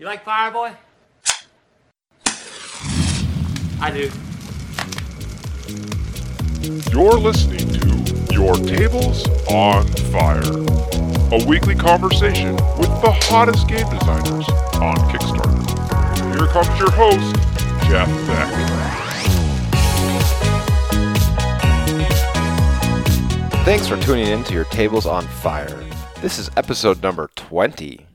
You like Fireboy? I do. You're listening to Your Tables on Fire, a weekly conversation with the hottest game designers on Kickstarter. Here comes your host, Jeff Beck. Thanks for tuning in to Your Tables on Fire. This is episode number 20.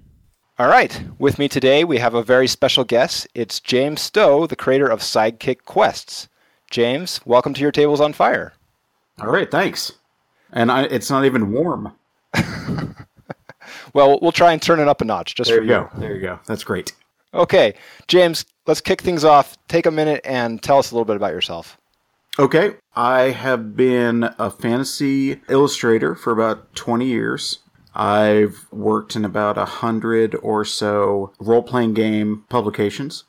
All right, with me today we have a very special guest. It's James Stowe, the creator of Sidekick Quests. James, welcome to Your Tables on Fire. All right, thanks. And I, it's not even warm. Well, we'll try and turn it up a notch just There for you go. There you go. That's great. Okay, James, let's kick things off. Take a minute and tell us a little bit about yourself. Okay, I have been a fantasy illustrator for about 20 years. I've worked in about a hundred or so role playing game publications.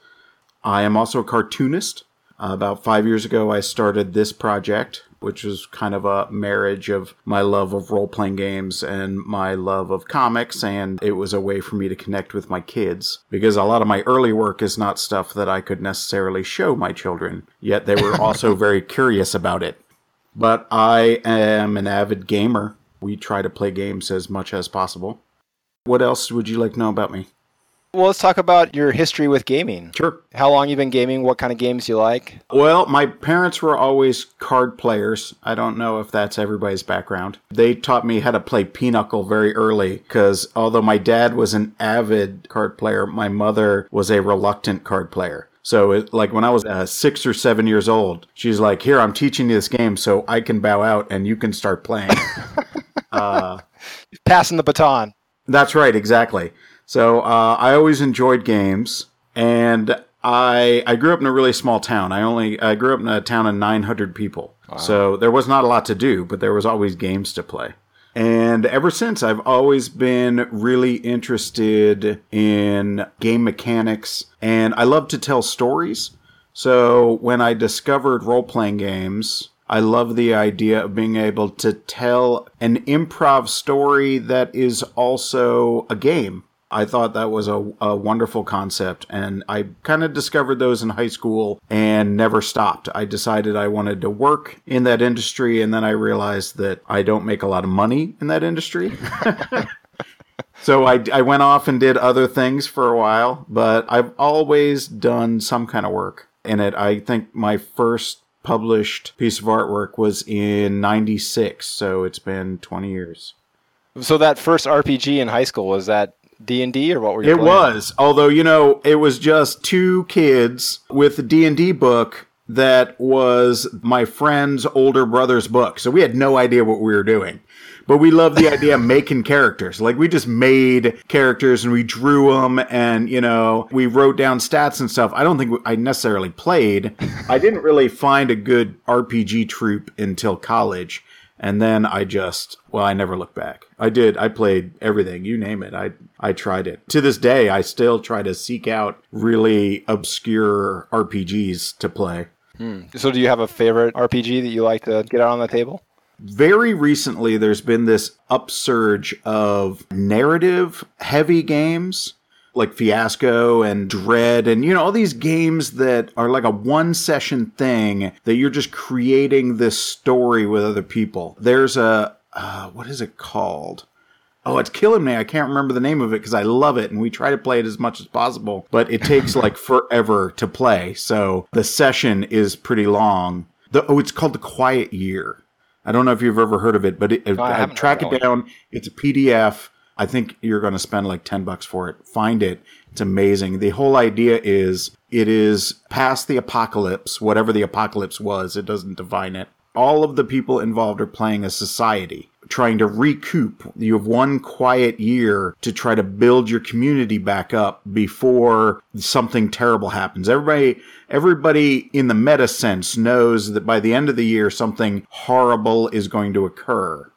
I am also a cartoonist. Uh, about five years ago, I started this project, which was kind of a marriage of my love of role playing games and my love of comics. And it was a way for me to connect with my kids because a lot of my early work is not stuff that I could necessarily show my children, yet they were also very curious about it. But I am an avid gamer. We try to play games as much as possible. What else would you like to know about me? Well, let's talk about your history with gaming. Sure. How long you've been gaming, what kind of games you like. Well, my parents were always card players. I don't know if that's everybody's background. They taught me how to play Pinochle very early because although my dad was an avid card player, my mother was a reluctant card player. So, it, like when I was uh, six or seven years old, she's like, "Here, I'm teaching you this game so I can bow out and you can start playing." uh, Passing the baton. That's right, exactly. So uh, I always enjoyed games, and I I grew up in a really small town. I only I grew up in a town of 900 people, so there was not a lot to do, but there was always games to play. And ever since, I've always been really interested in game mechanics, and I love to tell stories. So when I discovered role playing games, I love the idea of being able to tell an improv story that is also a game. I thought that was a, a wonderful concept, and I kind of discovered those in high school and never stopped. I decided I wanted to work in that industry, and then I realized that I don't make a lot of money in that industry. So I, I went off and did other things for a while, but I've always done some kind of work in it. I think my first published piece of artwork was in 96, so it's been 20 years. So that first RPG in high school was that D and D or what were you? It playing? was, although you know, it was just two kids with a D&D book that was my friend's older brother's book. So we had no idea what we were doing. But we love the idea of making characters. Like we just made characters and we drew them and, you know, we wrote down stats and stuff. I don't think I necessarily played. I didn't really find a good RPG troop until college. And then I just, well, I never looked back. I did. I played everything. You name it. I, I tried it. To this day, I still try to seek out really obscure RPGs to play. Hmm. So do you have a favorite RPG that you like to get out on the table? Very recently there's been this upsurge of narrative heavy games like Fiasco and Dread and you know all these games that are like a one session thing that you're just creating this story with other people. There's a uh, what is it called? Oh, it's killing me. I can't remember the name of it because I love it and we try to play it as much as possible, but it takes like forever to play. So the session is pretty long. The, oh, it's called The Quiet Year. I don't know if you've ever heard of it, but it, I uh, I track heard it down. It's a PDF. I think you're going to spend like 10 bucks for it. Find it. It's amazing. The whole idea is it is past the apocalypse, whatever the apocalypse was, it doesn't define it. All of the people involved are playing a society, trying to recoup. You have one quiet year to try to build your community back up before something terrible happens. Everybody, everybody in the meta sense knows that by the end of the year, something horrible is going to occur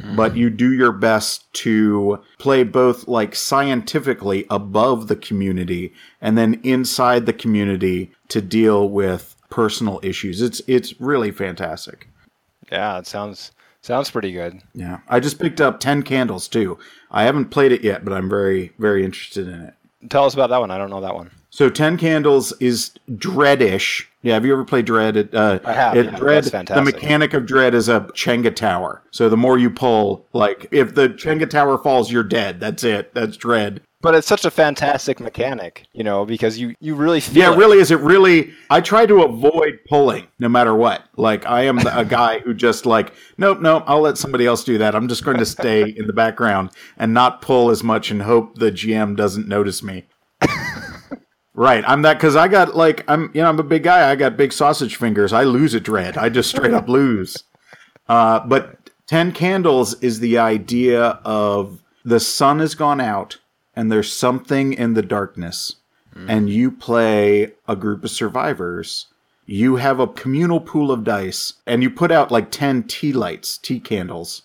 hmm. but you do your best to play both like scientifically above the community and then inside the community to deal with personal issues. It's it's really fantastic. Yeah, it sounds sounds pretty good. Yeah. I just picked up 10 candles too. I haven't played it yet, but I'm very very interested in it. Tell us about that one. I don't know that one. So Ten Candles is Dreadish. Yeah, have you ever played Dread? It, uh, I have, It, yeah, Dread. The mechanic of Dread is a Jenga tower. So the more you pull, like if the Jenga tower falls, you're dead. That's it. That's Dread. But it's such a fantastic mechanic, you know, because you you really feel Yeah, it. really. Is it really? I try to avoid pulling no matter what. Like I am a guy who just like, nope, nope. I'll let somebody else do that. I'm just going to stay in the background and not pull as much and hope the GM doesn't notice me. right. I'm that because I got like I'm you know I'm a big guy. I got big sausage fingers. I lose at dread. I just straight up lose. Uh, but ten candles is the idea of the sun has gone out and there's something in the darkness and you play a group of survivors, you have a communal pool of dice and you put out like 10 tea lights, tea candles.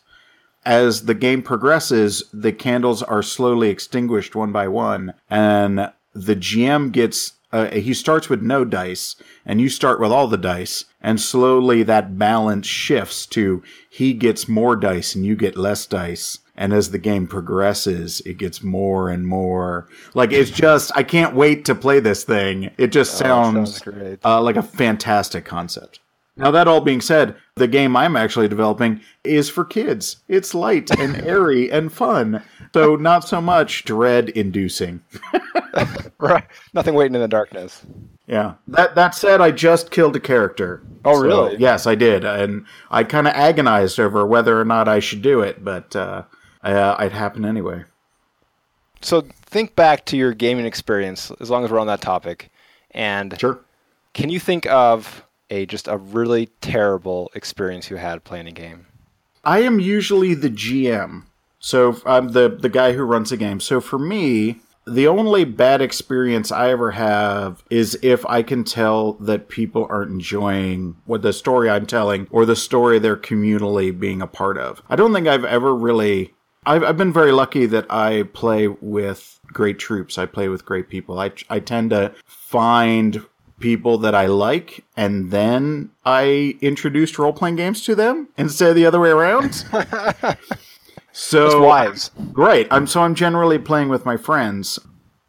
As the game progresses, the candles are slowly extinguished one by one, and the GM gets. Uh, he starts with no dice, and you start with all the dice, and slowly that balance shifts to he gets more dice and you get less dice. And as the game progresses, it gets more and more. Like it's just, I can't wait to play this thing. It just sounds, sounds great. Uh, like a fantastic concept. Now, that all being said, the game I'm actually developing is for kids. It's light and airy and fun. So, not so much dread inducing. Right. Nothing waiting in the darkness. Yeah. That that said, I just killed a character. Oh, So, really? yes, I did, and I kind of agonized over whether or not I should do it, but uh, uh, it happened anyway. So think back to your gaming experience, as long as we're on that topic, and Sure. can you think of a just a really terrible experience you had playing a game? I am usually the GM, so I'm the the guy who runs the game. So for me, the only bad experience I ever have is if I can tell that people aren't enjoying what the story I'm telling or the story they're communally being a part of. I don't think I've ever really. I've, I've been very lucky that I play with great troops. I play with great people. I, I tend to find people that I like, and then I introduce role playing games to them instead of the other way around. so Wives. Great. I'm so I'm generally playing with my friends.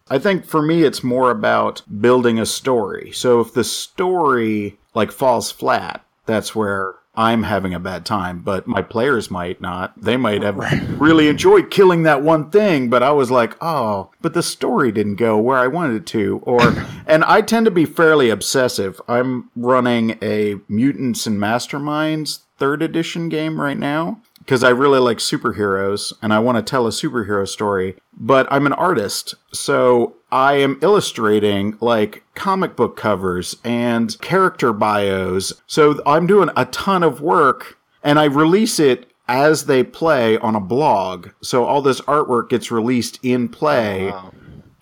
I think for me it's more about building a story. So if the story like falls flat, that's where I'm having a bad time, but my players might not. They might have really enjoyed killing that one thing, but I was like, "Oh, but the story didn't go where I wanted it to." Or and I tend to be fairly obsessive. I'm running a Mutants and Masterminds 3rd edition game right now because I really like superheroes and I want to tell a superhero story, but I'm an artist. So I am illustrating like comic book covers and character bios. So I'm doing a ton of work and I release it as they play on a blog. So all this artwork gets released in play. Oh,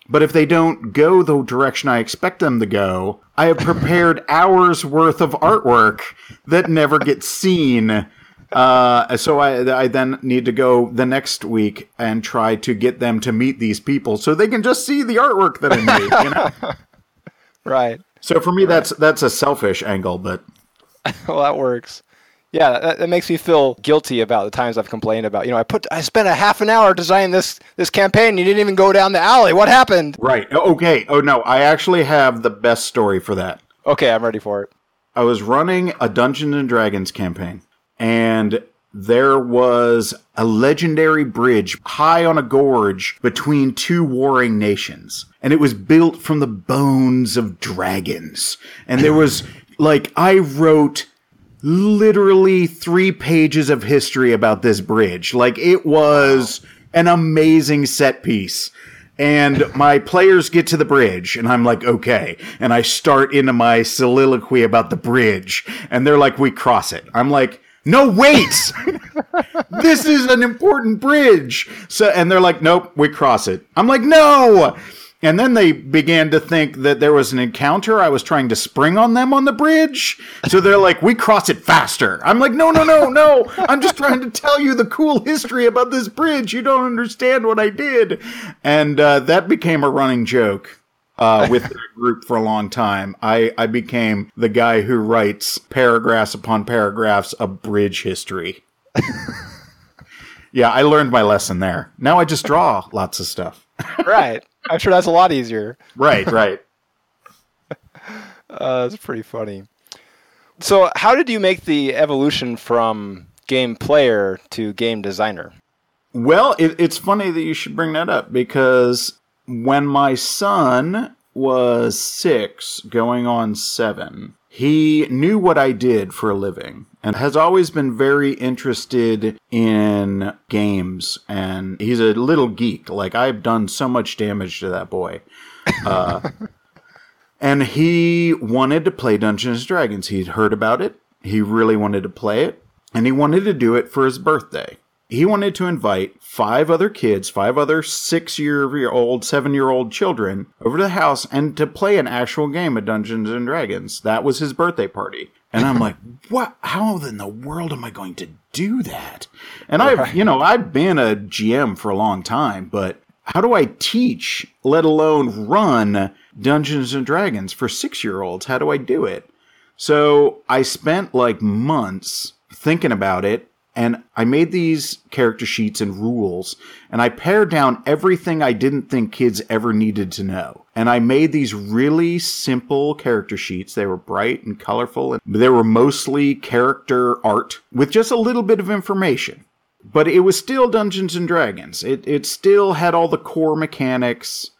but if they don't go the direction I expect them to go, I have prepared hours worth of artwork that never gets seen. Uh, so I, I then need to go the next week and try to get them to meet these people so they can just see the artwork that I made. You know? Right. so for me, that's that's a selfish angle, but well, that works. Yeah, that, that makes me feel guilty about the times I've complained about. You know, I put I spent a half an hour designing this this campaign. And you didn't even go down the alley. What happened? right. Okay. Oh no, I actually have the best story for that. Okay, I'm ready for it. I was running a Dungeons and Dragons campaign, and there was a legendary bridge high on a gorge between two warring nations. And it was built from the bones of dragons. And there was, like, I wrote literally three pages of history about this bridge. Like, it was an amazing set piece. And my players get to the bridge, and I'm like, okay. And I start into my soliloquy about the bridge, and they're like, we cross it. I'm like, no, wait! this is an important bridge. So, and they're like, nope, we cross it. I'm like, no! And then they began to think that there was an encounter. I was trying to spring on them on the bridge. So they're like, we cross it faster. I'm like, no, no, no, no. I'm just trying to tell you the cool history about this bridge. You don't understand what I did. And uh, that became a running joke. Uh, with the group for a long time, I, I became the guy who writes paragraphs upon paragraphs of bridge history. yeah, I learned my lesson there. Now I just draw lots of stuff. Right. I'm sure that's a lot easier. right, right. Uh, that's pretty funny. So, how did you make the evolution from game player to game designer? Well, it, it's funny that you should bring that up because when my son was six, going on seven, he knew what I did for a living and has always been very interested in games. And he's a little geek. Like, I've done so much damage to that boy. Uh, and he wanted to play Dungeons and Dragons. He'd heard about it, he really wanted to play it, and he wanted to do it for his birthday he wanted to invite five other kids, five other six year old, seven year old children over to the house and to play an actual game of Dungeons and Dragons. That was his birthday party. And I'm like, what? How in the world am I going to do that? And I've, you know, I've been a GM for a long time, but how do I teach, let alone run Dungeons and Dragons for six year olds? How do I do it? So I spent like months thinking about it and I made these character sheets and rules, and I pared down everything I didn't think kids ever needed to know. And I made these really simple character sheets. They were bright and colorful, and they were mostly character art with just a little bit of information. But it was still Dungeons and Dragons. It, it still had all the core mechanics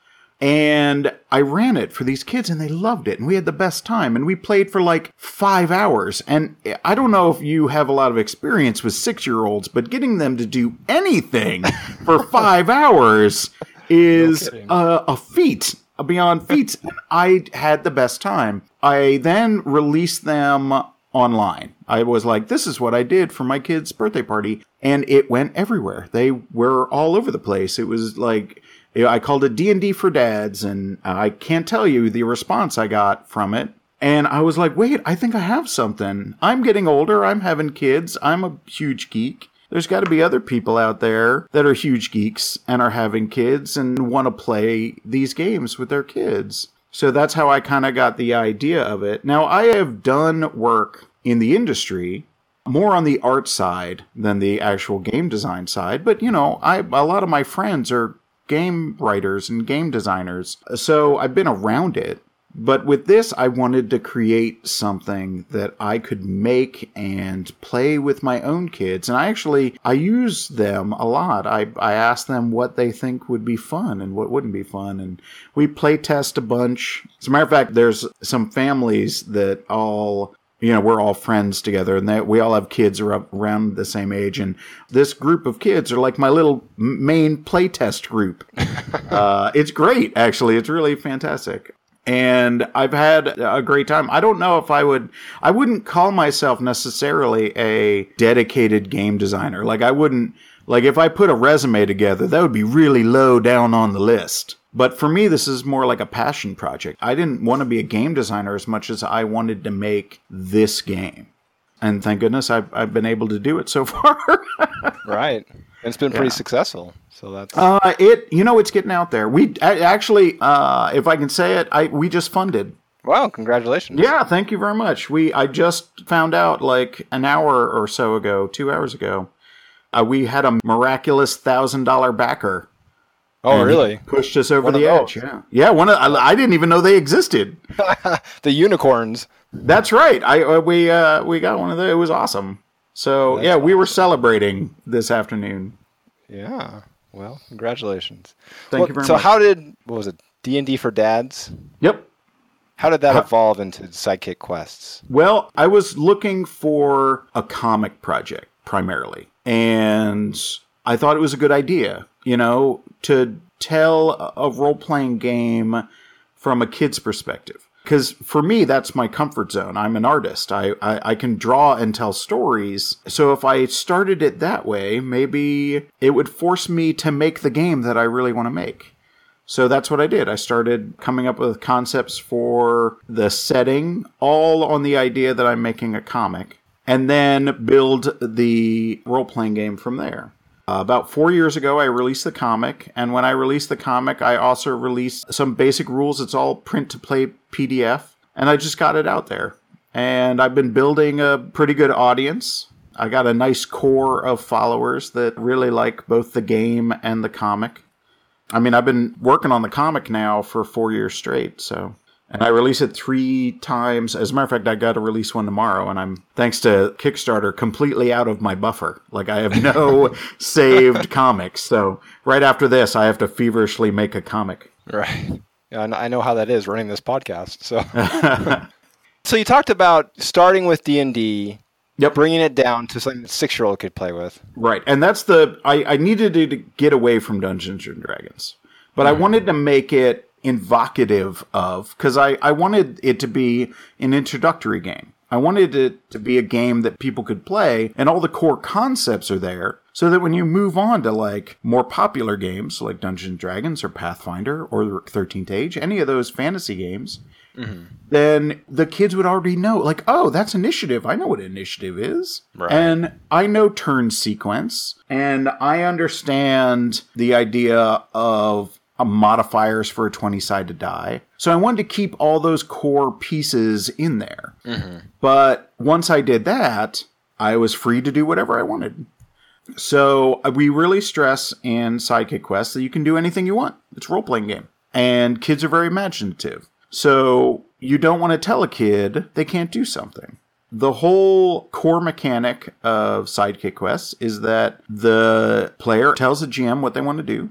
and I ran it for these kids and they loved it and we had the best time and we played for like five hours. And I don't know if you have a lot of experience with six year olds, but getting them to do anything for five hours is no a feat beyond feats. and I had the best time. I then released them online. I was like, this is what I did for my kid's birthday party. And it went everywhere. They were all over the place. It was like, I called it D&D for dads and uh, I can't tell you the response I got from it. And I was like, wait, I think I have something. I'm getting older. I'm having kids. I'm a huge geek. There's got to be other people out there that are huge geeks and are having kids and want to play these games with their kids. So that's how I kind of got the idea of it. Now, I have done work in the industry more on the art side than the actual game design side, but you know, I a lot of my friends are game writers and game designers. So I've been around it. But with this, I wanted to create something that I could make and play with my own kids. And I actually, I use them a lot. I, I ask them what they think would be fun and what wouldn't be fun. And we play test a bunch. As a matter of fact, there's some families that all you know we're all friends together and they, we all have kids around the same age. And this group of kids are like my little main playtest group. Uh, it's great actually. It's really fantastic. And i've had a great time. I don't know if i would i wouldn't call myself necessarily a dedicated game designer. Like i wouldn't like if i put a resume together that would be really low down on the list but for me, this is more like a passion project. I didn't want to be a game designer as much as I wanted to make this game. And thank goodness I've, I've been able to do it so far. right. And it's been pretty yeah. successful. So that's uh, it. You know, it's getting out there. We actually, uh, if I can say it, I we just funded. Wow! Congratulations. Yeah, thank you very much. We I just found out like an hour or so ago, two hours ago, uh, we had a miraculous thousand dollar backer Oh, really? Pushed us over one the edge. Yeah, yeah. One of, I, I, didn't even know they existed. the unicorns. That's right. I uh, we uh, we got one of those. It was awesome. So That's yeah, we were celebrating this afternoon. Yeah. Well, congratulations. Thank well, you very so much. So how did what was it? D and D for dads. Yep. How did that evolve into Sidekick Quests? Well, I was looking for a comic project primarily, and I thought it was a good idea you know, to tell a role playing game from a kid's perspective. Because for me, that's my comfort zone. I'm an artist. I, I, I, can draw and tell stories. So if I started it that way, maybe it would force me to make the game that I really want to make. So that's what I did. I started coming up with concepts for the setting, all on the idea that I'm making a comic, and then build the role playing game from there. Uh, about four years ago, I released the comic, and when I released the comic, I also released some basic rules. It's all print to play PDF, and I just got it out there. And I've been building a pretty good audience. I got a nice core of followers that really like both the game and the comic. I mean, I've been working on the comic now for four years straight, so. And I release it three times. As a matter of fact, I got to release one tomorrow, and I'm, thanks to Kickstarter, completely out of my buffer. Like, I have no saved comics. So, right after this, I have to feverishly make a comic. Right. Yeah, I know how that is running this podcast. So, so you talked about starting with D and D, Yep. bringing it down to something that six year old could play with. Right, and that's the I, I needed to get away from Dungeons and Dragons, but I mm. wanted to make it invocative of because I I wanted it to be an introductory game. I wanted it to be a game that people could play, and all the core concepts are there, so that when you move on to like more popular games like Dungeons and Dragons or Pathfinder or the Thirteenth Age, any of those fantasy games, mm-hmm. then the kids would already know, like, oh, that's initiative. I know what initiative is. Right. And I know turn sequence, and I understand the idea of modifiers for a 20 sided die. So I wanted to keep all those core pieces in there. But once I did that, I was free to do whatever I wanted. So uh, we really stress in Sidekick Quest that you can do anything you want. It's a role playing game. And kids are very imaginative. So you don't want to tell a kid they can't do something. The whole core mechanic of Sidekick Quests is that the player tells the GM what they want to do,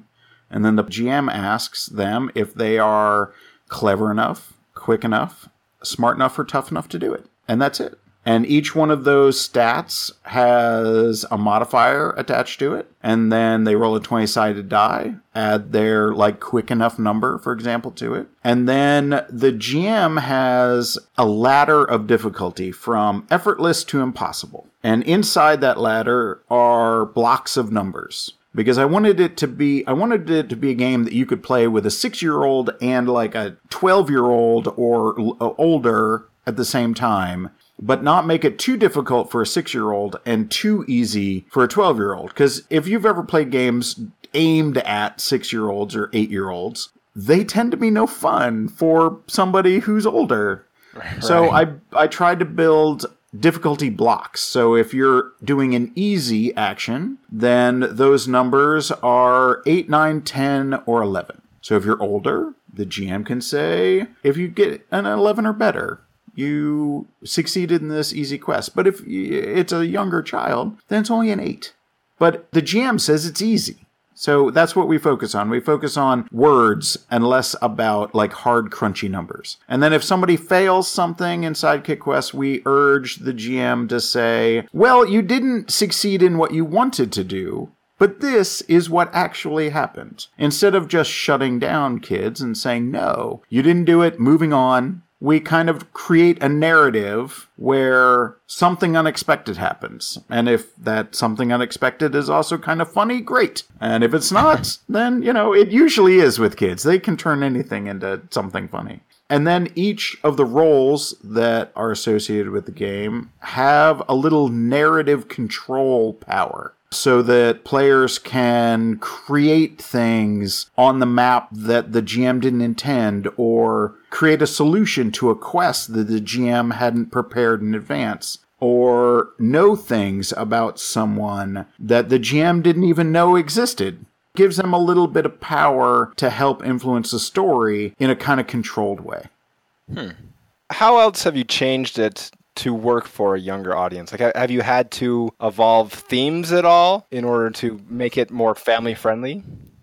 and then the GM asks them if they are clever enough, quick enough, smart enough, or tough enough to do it. And that's it. And each one of those stats has a modifier attached to it. And then they roll a 20 sided die, add their like quick enough number, for example, to it. And then the GM has a ladder of difficulty from effortless to impossible. And inside that ladder are blocks of numbers because I wanted it to be I wanted it to be a game that you could play with a 6-year-old and like a 12-year-old or l- uh, older at the same time but not make it too difficult for a 6-year-old and too easy for a 12-year-old cuz if you've ever played games aimed at 6-year-olds or 8-year-olds they tend to be no fun for somebody who's older. So I I tried to build difficulty blocks. So if you're doing an easy action, then those numbers are 8, 9, 10, or 11. So if you're older, the GM can say, if you get an 11 or better, you succeeded in this easy quest. But if it's a younger child, then it's only an 8. But the GM says it's easy. So that's what we focus on. We focus on words and less about like hard, crunchy numbers. And then if somebody fails something in Sidekick Quest, we urge the GM to say, well, you didn't succeed in what you wanted to do. But this is what actually happened. Instead of just shutting down kids and saying, no, you didn't do it, moving on, we kind of create a narrative where something unexpected happens. And if that something unexpected is also kind of funny, great. And if it's not, then, you know, it usually is with kids. They can turn anything into something funny. And then each of the roles that are associated with the game have a little narrative control power so that players can create things on the map that the GM didn't intend or create a solution to a quest that the GM hadn't prepared in advance or know things about someone that the GM didn't even know existed. Gives them a little bit of power to help influence the story in a kind of controlled way. Hmm. How else have you changed it to work for a younger audience? Like, have you had to evolve themes at all in order to make it more family friendly?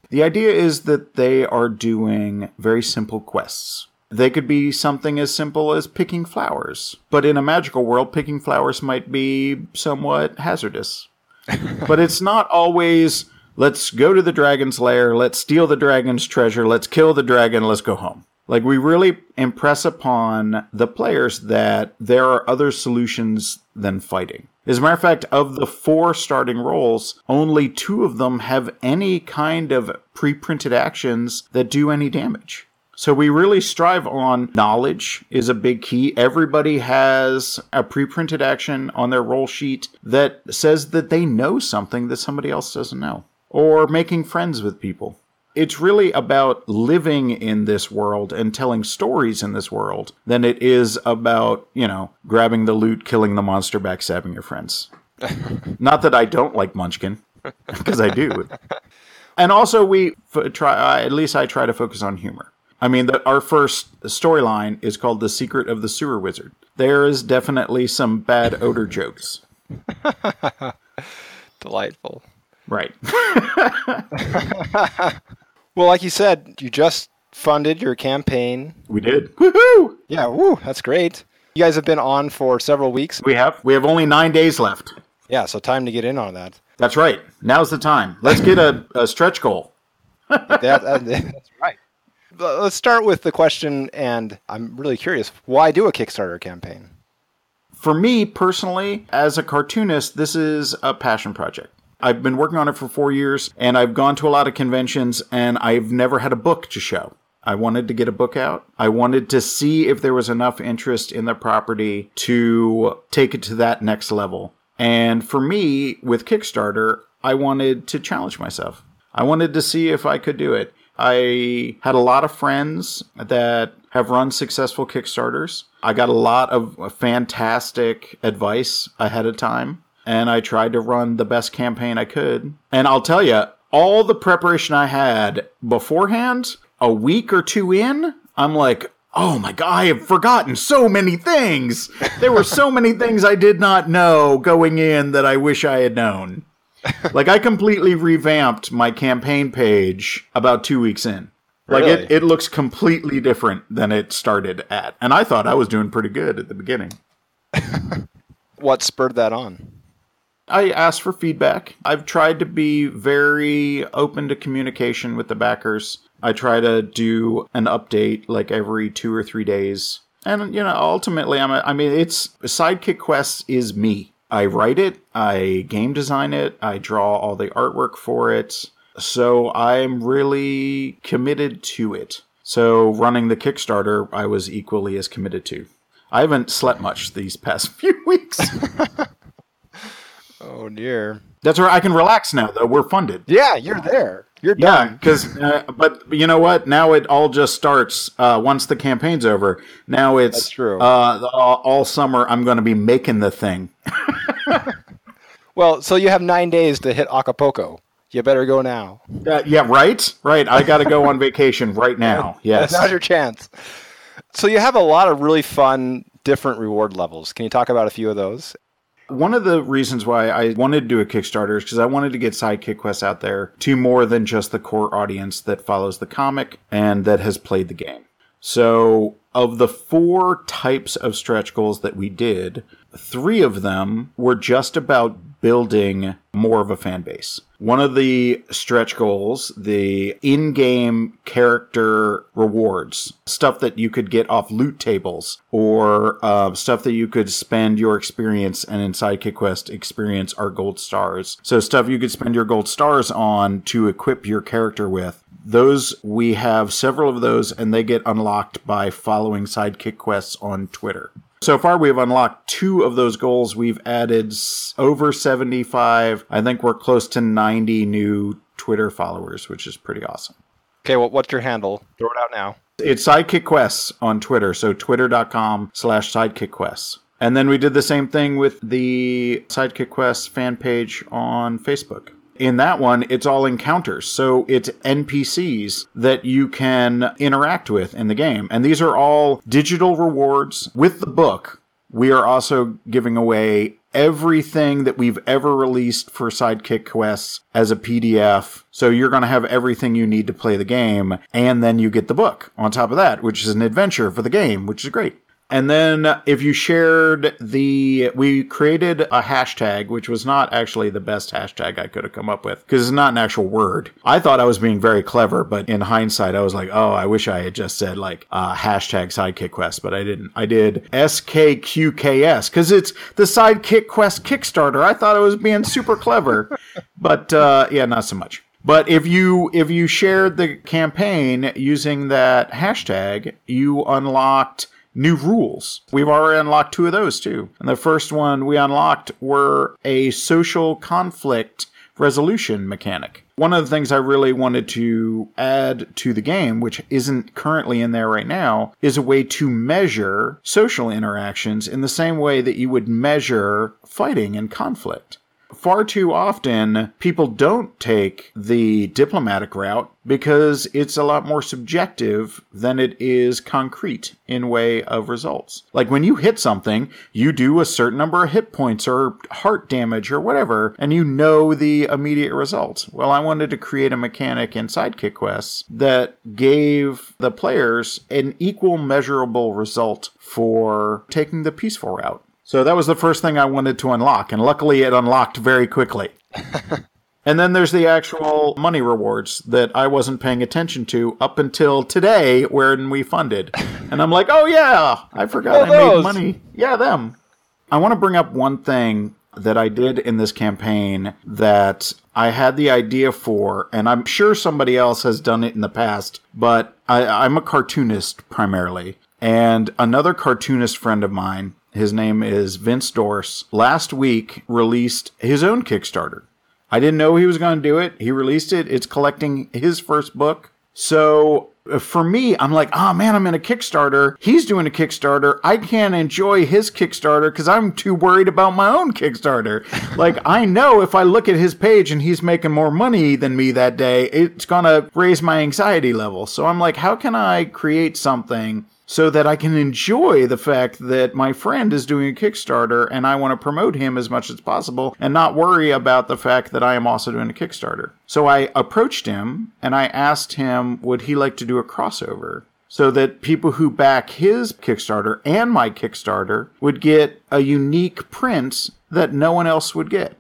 The idea is that they are doing very simple quests. They could be something as simple as picking flowers, but in a magical world, picking flowers might be somewhat hazardous. but it's not always, let's go to the dragon's lair, let's steal the dragon's treasure, let's kill the dragon, let's go home. Like, we really impress upon the players that there are other solutions than fighting. As a matter of fact, of the four starting roles, only two of them have any kind of pre printed actions that do any damage. So we really strive on knowledge is a big key. Everybody has a pre-printed action on their roll sheet that says that they know something that somebody else doesn't know or making friends with people. It's really about living in this world and telling stories in this world than it is about, you know, grabbing the loot, killing the monster, backstabbing your friends. Not that I don't like Munchkin, because I do. And also, we f- try. Uh, at least I try to focus on humor. I mean, the, our first storyline is called "The Secret of the Sewer Wizard." There is definitely some bad odor jokes. Delightful. Right. Well, like you said, you just funded your campaign. we did. Woohoo! Yeah, woo, that's great. You guys have been on for several weeks. We have. We have only nine days left. Yeah, so time to get in on that. That's right. Now's the time. Let's get a, a stretch goal. that, that- that's right. Let's start with the question, and I'm really curious why do a Kickstarter campaign? For me personally, as a cartoonist, this is a passion project. I've been working on it for four years, and I've gone to a lot of conventions, and I've never had a book to show. I wanted to get a book out. I wanted to see if there was enough interest in the property to take it to that next level. And for me, with Kickstarter, I wanted to challenge myself. I wanted to see if I could do it. I had a lot of friends that have run successful Kickstarters. I got a lot of fantastic advice ahead of time, and I tried to run the best campaign I could. And I'll tell you, all the preparation I had beforehand, a week or two in, I'm like, oh my God, I have forgotten so many things. There were so many things I did not know going in that I wish I had known. like I completely revamped my campaign page about two weeks in. Like Really? it, it looks completely different than it started at. And I thought I was doing pretty good at the beginning. What spurred that on? I asked for feedback. I've tried to be very open to communication with the backers. I try to do an update like every two or three days. And, you know, ultimately, I'm a, I mean, it's Sidekick Quests is me. I write it, I game design it, I draw all the artwork for it. So I'm really committed to it. So running the Kickstarter, I was equally as committed to. I haven't slept much these past few weeks. Oh dear. That's where I can relax now, though. We're funded. Yeah, you're there. You're Yeah, because, uh, but you know what? Now it all just starts uh, once the campaign's over. Now it's That's true. Uh, all, all summer, I'm going to be making the thing. Well, so you have nine days to hit Acapulco. You better go now. Uh, yeah, right, right. I got to go on vacation right now. Yes. Now's your chance. So you have a lot of really fun, different reward levels. Can you talk about a few of those? One of the reasons why I wanted to do a Kickstarter is because I wanted to get Sidekick Quest out there to more than just the core audience that follows the comic and that has played the game. So, of the four types of stretch goals that we did, three of them were just about building more of a fan base. One of the stretch goals, the in game character rewards, stuff that you could get off loot tables, or uh, stuff that you could spend your experience and in Sidekick Quest experience our gold stars. So, stuff you could spend your gold stars on to equip your character with. Those we have several of those, and they get unlocked by following Sidekick Quests on Twitter. So far, we have unlocked two of those goals. We've added over 75. I think we're close to 90 new Twitter followers, which is pretty awesome. Okay, well, what's your handle? Throw it out now. It's Sidekick Quests on Twitter, so twitter.com slash Sidekick Quests. And then we did the same thing with the Sidekick Quests fan page on Facebook. In that one, it's all encounters. So it's NPCs that you can interact with in the game. And these are all digital rewards with the book. We are also giving away everything that we've ever released for Sidekick Quests as a PDF. So you're going to have everything you need to play the game, and then you get the book on top of that, which is an adventure for the game, which is great. And then if you shared the, we created a hashtag, which was not actually the best hashtag I could have come up with because it's not an actual word. I thought I was being very clever, but in hindsight, I was like, oh, I wish I had just said like uh, hashtag sidekick quest, but I didn't. I did SKQKS because it's the sidekick quest Kickstarter. I thought I was being super clever, but uh, yeah, not so much. But if you if you shared the campaign using that hashtag, you unlocked new rules. We've already unlocked two of those too. And the first one we unlocked were a social conflict resolution mechanic. One of the things I really wanted to add to the game, which isn't currently in there right now, is a way to measure social interactions in the same way that you would measure fighting and conflict. Far too often people don't take the diplomatic route because it's a lot more subjective than it is concrete in way of results. Like when you hit something, you do a certain number of hit points or heart damage or whatever, and you know the immediate result. Well, I wanted to create a mechanic in Sidekick Quests that gave the players an equal measurable result for taking the peaceful route. So that was the first thing I wanted to unlock, and luckily it unlocked very quickly. and then there's the actual money rewards that I wasn't paying attention to up until today when we funded. And I'm like, oh yeah, I forgot Oh, I those. made money. Yeah, them. I want to bring up one thing that I did in this campaign that I had the idea for, and I'm sure somebody else has done it in the past, but I, I'm a cartoonist primarily. And another cartoonist friend of mine, his name is Vince Dorse, last week released his own Kickstarter. I didn't know he was going to do it. He released it. It's collecting his first book. So uh, for me, I'm like, oh man, I'm in a Kickstarter. He's doing a Kickstarter. I can't enjoy his Kickstarter because I'm too worried about my own Kickstarter. like, I know if I look at his page and he's making more money than me that day, it's going to raise my anxiety level. So I'm like, how can I create something so that I can enjoy the fact that my friend is doing a Kickstarter and I want to promote him as much as possible and not worry about the fact that I am also doing a Kickstarter. So I approached him and I asked him, would he like to do a crossover? So that people who back his Kickstarter and my Kickstarter would get a unique print that no one else would get.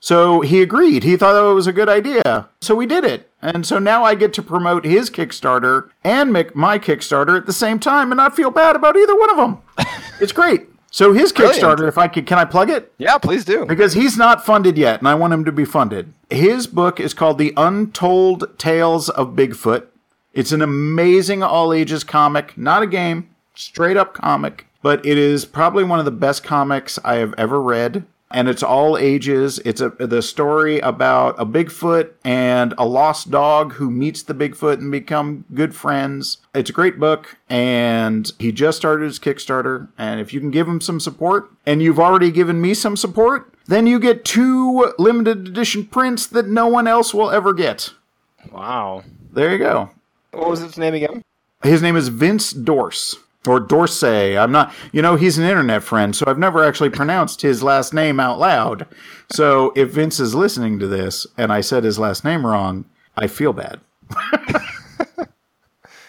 So he agreed. He thought it was a good idea. So we did it. And so now I get to promote his Kickstarter and make my Kickstarter at the same time and not feel bad about either one of them. it's great. So his Brilliant. Kickstarter, if I could, can I plug it? Yeah, please do. Because he's not funded yet, and I want him to be funded. His book is called The Untold Tales of Bigfoot. It's an amazing all ages comic, not a game, straight up comic, but it is probably one of the best comics I have ever read. And it's all ages. It's a the story about a Bigfoot and a lost dog who meets the Bigfoot and become good friends. It's a great book, and he just started his Kickstarter. And if you can give him some support, and you've already given me some support, then you get two limited edition prints that no one else will ever get. Wow. There you go. What was its name again? His name is Vince Dorse or Dorsey. I'm not, you know, he's an internet friend, so I've never actually pronounced his last name out loud. So if Vince is listening to this and I said his last name wrong, I feel bad. At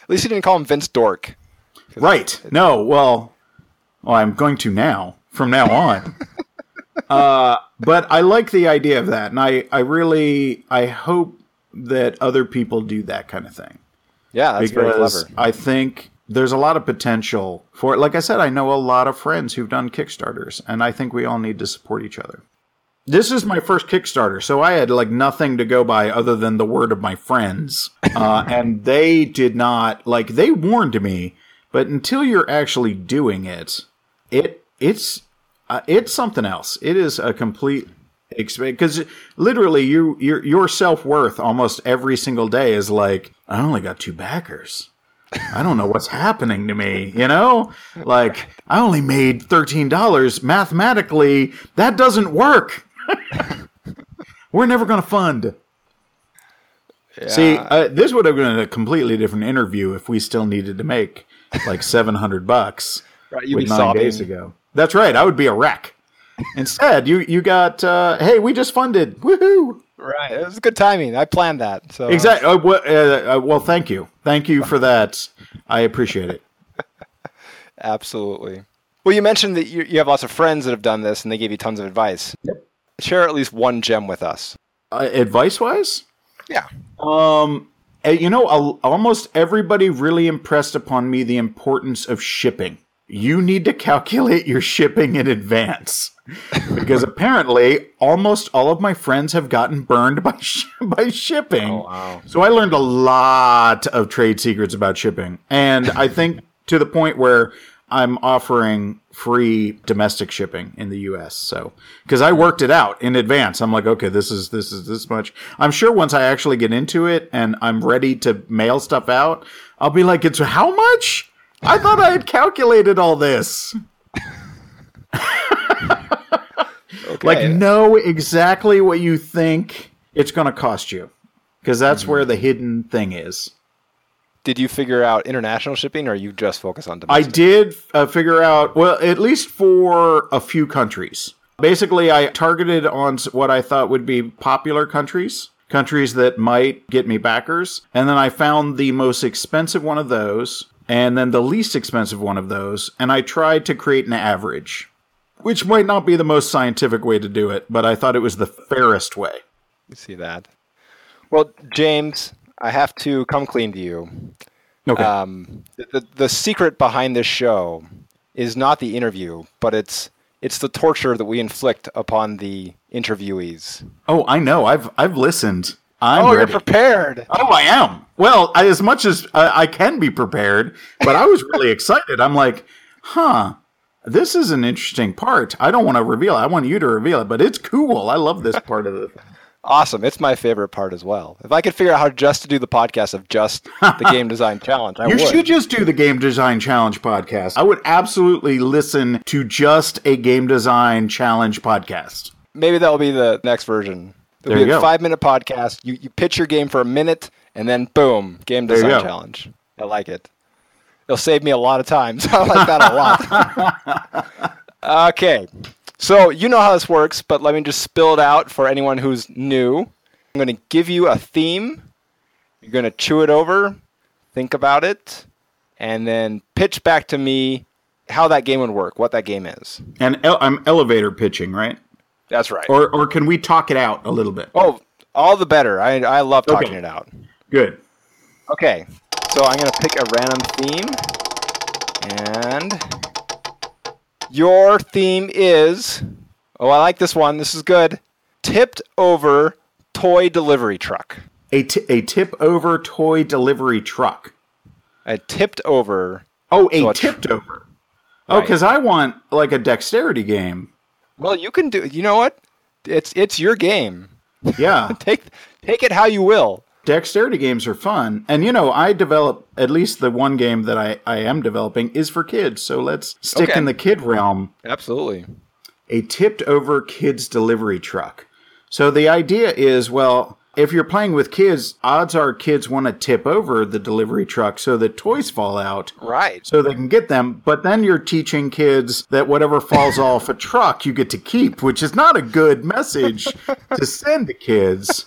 least you didn't call him Vince Dork. Right. No, well, well, I'm going to now, from now on. uh, but I like the idea of that. And I, I really, I hope that other people do that kind of thing. Yeah, that's very because clever. I think there's a lot of potential for it. Like I said, I know a lot of friends who've done Kickstarters, and I think we all need to support each other. This is my first Kickstarter, so I had like nothing to go by other than the word of my friends, uh, and they did not like. They warned me, but until you're actually doing it, it it's uh, it's something else. It is a complete because literally you your your self worth almost every single day is like I only got two backers. I don't know what's happening to me, you know? Like I only made $13 mathematically. That doesn't work. We're never going to fund. See, uh, this would have been a completely different interview if we still needed to make like 700 bucks Right, you'd with be nine sobbing. days ago. That's right. I would be a wreck. Instead, you you got uh, hey, we just funded. Woohoo! Right. It was good timing. I planned that. So Exactly. Uh, well, uh, uh, well, thank you. Thank you for that. I appreciate it. Absolutely. Well, you mentioned that you, you have lots of friends that have done this and they gave you tons of advice. Yep. Share at least one gem with us. Uh, advice wise, Yeah. um, uh, you know, almost everybody really impressed upon me the importance of shipping. You need to calculate your shipping in advance because apparently almost all of my friends have gotten burned by sh- by shipping. Oh, wow. So I learned a lot of trade secrets about shipping, and I think to the point where I'm offering free domestic shipping in the U.S. So because I worked it out in advance, I'm like, okay, this is this is this much. I'm sure once I actually get into it and I'm ready to mail stuff out, I'll be like, it's how much? I thought I had calculated all this. Okay. Like know exactly what you think it's going to cost you, because that's Mm-hmm. where the hidden thing is. Did you figure out international shipping, or you just focus on domestic? I did uh, figure out, well, at least for a few countries. Basically, I targeted on what I thought would be popular countries, countries that might get me backers. And then I found the most expensive one of those, and then the least expensive one of those. And I tried to create an average, which might not be the most scientific way to do it, but I thought it was the fairest way. You see that? Well, James, I have to come clean to you. Okay. Um, the, the secret behind this show is not the interview, but it's it's the torture that we inflict upon the interviewees. oh, I know. I've I've listened. I'm oh, ready. you're prepared. Oh, I am. Well, I, as much as I, I can be prepared, but I was really excited. I'm like, huh, this is an interesting part. I don't want to reveal it. I want you to reveal it, but it's cool. I love this part of the. Awesome. It's my favorite part as well. If I could figure out how just to do the podcast of just the game design challenge, I You would. should just do the Game Design Challenge podcast. I would absolutely listen to just a Game Design Challenge podcast. Maybe that'll be the next version. It'll There be you a go. five minute podcast. You you pitch your game for a minute and then boom, game design challenge. I like it. It'll save me a lot of time. So I like that a lot. okay. So you know how this works, but let me just spill it out for anyone who's new. I'm going to give you a theme. You're going to chew it over, think about it, and then pitch back to me how that game would work, what that game is. And el- I'm elevator pitching, right? That's right. Or, or can we talk it out a little bit? Oh, all the better. I, I love talking Okay. it out. Good. Okay, so I'm going to pick a random theme. And your theme is oh, I like this one. This is good. Tipped over toy delivery truck. A, t- a tip over toy delivery truck. A tipped over. Oh, a So a tr- tipped over. Oh, Right. because I want like a dexterity game. Well, you can do. You know what? It's it's your game. Yeah, Take take it how you will. Dexterity games are fun. And you know, I develop at least the one game that I, I am developing is for kids. So let's stick Okay. in the kid realm. Absolutely. A tipped over kids delivery truck. So the idea is, well, if you're playing with kids, odds are kids want to tip over the delivery truck so the toys fall out. Right. so they can get them. But then you're teaching kids that whatever falls off a truck you get to keep, which is not a good message to send to kids.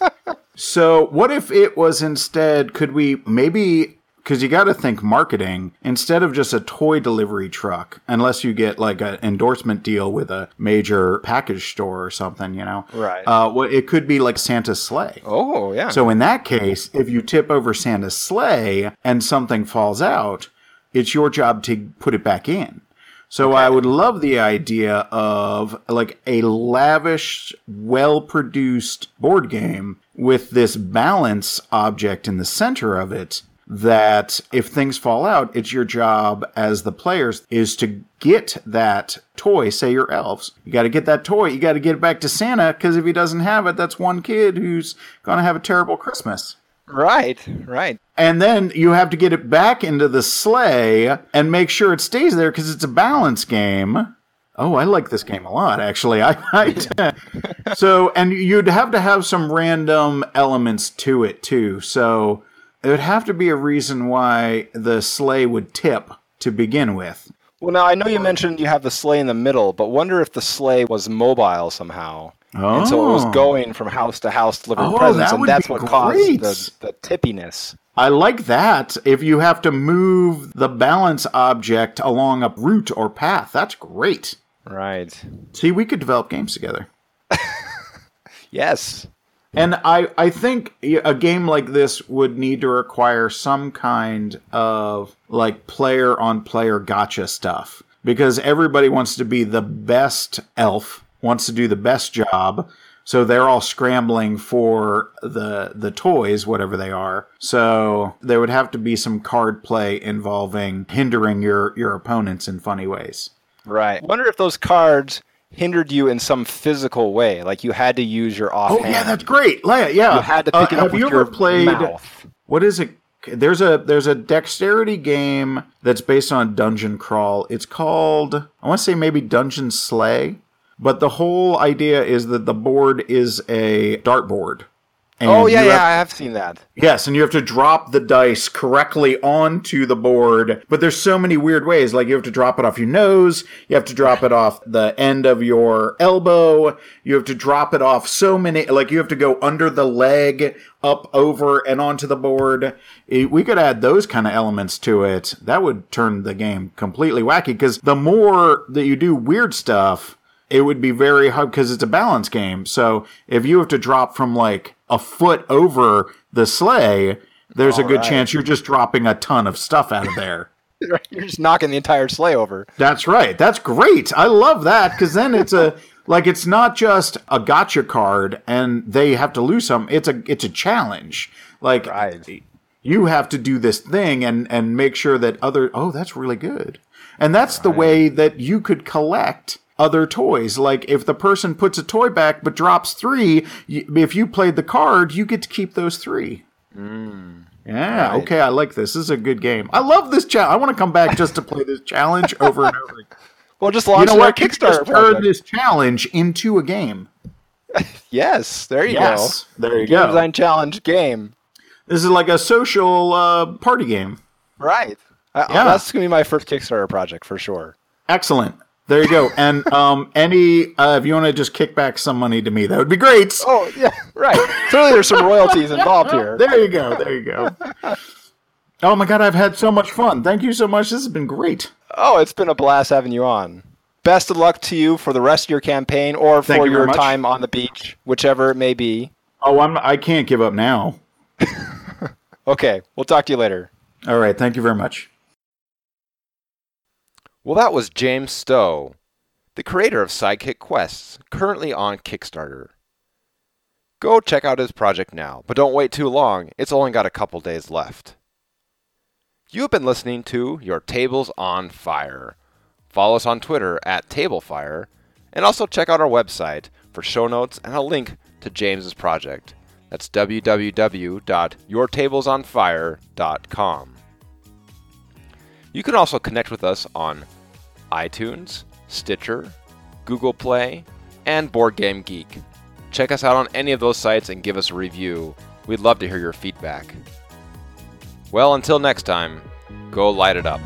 So, what if it was instead, could we maybe, because you got to think marketing, instead of just a toy delivery truck, unless you get like an endorsement deal with a major package store or something, you know? Right. Uh, well, it could be like Santa's sleigh. Oh yeah. So in that case, if you tip over Santa's sleigh and something falls out, it's your job to put it back in. So I would love the idea of like a lavish, well-produced board game with this balance object in the center of it that if things fall out, it's your job as the players is to get that toy, say your elves. You got to get that toy. You got to get it back to Santa because if he doesn't have it, that's one kid who's going to have a terrible Christmas. right. Right. And then you have to get it back into the sleigh and make sure it stays there because it's a balance game. Oh, I like this game a lot, actually. I, I so and you'd have to have some random elements to it too. So it would have to be a reason why the sleigh would tip to begin with. Well, now I know you mentioned you have the sleigh in the middle, but wonder if the sleigh was mobile somehow. And so it was Oh. going from house to house delivering Oh, presents, that and that's what caused the, the tippiness. I like that. If you have to move the balance object along a route or path, that's great. Right. See, we could develop games together. Yes. And I, I think a game like this would need to require some kind of like player on player gotcha stuff because everybody wants to be the best elf, wants to do the best job. So they're all scrambling for the the toys, whatever they are. So there would have to be some card play involving hindering your your opponents in funny ways. Right. Wonder if those cards hindered you in some physical way, like you had to use your offhand. Oh yeah, that's great. Leia, yeah. You had to Uh, pick it up have with you your ever played mouth. what is it there's a there's a dexterity game that's based on dungeon crawl it's called i want to say maybe dungeon slay but the whole idea is that the board is a dartboard. And oh yeah, yeah, have- I have seen that. Yes, and you have to drop the dice correctly onto the board. But there's so many weird ways. Like you have to drop it off your nose, you have to drop it off the end of your elbow, you have to drop it off so many like you have to go under the leg, up over and onto the board. Eh, We could add those kind of elements to it. That would turn the game completely wacky because the more that you do weird stuff, it would be very hard because it's a balance game. So if you have to drop from like a foot over the sleigh, there's a good right. chance you're just dropping a ton of stuff out of there. You're just knocking the entire sleigh over. That's right. That's great. I love that because then it's a like it's not just a gotcha card and they have to lose some. It's a it's a challenge. Like Right. you have to do this thing and and make sure that other oh that's really good and that's the way that you could collect other toys like if the person puts a toy back but drops three if you played the card you get to keep those three yeah Right. okay i like this this is a good game i love this challenge i want to come back just to play this challenge over and over again. Well, just launch you know our what Kickstarter just turn this challenge into a game Yes, there you yes go. there you Game go design challenge game. this is like a social uh, party game Right. Yeah. That's gonna be my first Kickstarter project for sure. Excellent. There you go. And um, any, uh, if you want to just kick back some money to me, that would be great. Oh yeah, right. Clearly, there's some royalties involved here. There you go. There you go. Oh my God, I've had so much fun. Thank you so much. This has been great. Oh, it's been a blast having you on. Best of luck to you for the rest of your campaign or Thank for you your much. time on the beach, whichever it may be. Oh, I'm. I can't give up now. Okay, we'll talk to you later. All right. Thank you very much. Well, that was James Stowe, the creator of Sidekick Quests, currently on Kickstarter. Go check out his project now, but don't wait too long. It's only got a couple days left. You have been listening to Your Tables on Fire. Follow us on Twitter at TableFire, and also check out our website for show notes and a link to James's project. That's www.yourtablesonfire.com. You can also connect with us on iTunes, Stitcher, Google Play, and Board Game Geek. Check us out on any of those sites and give us a review. We'd love to hear your feedback. Well, until next time, go light it up.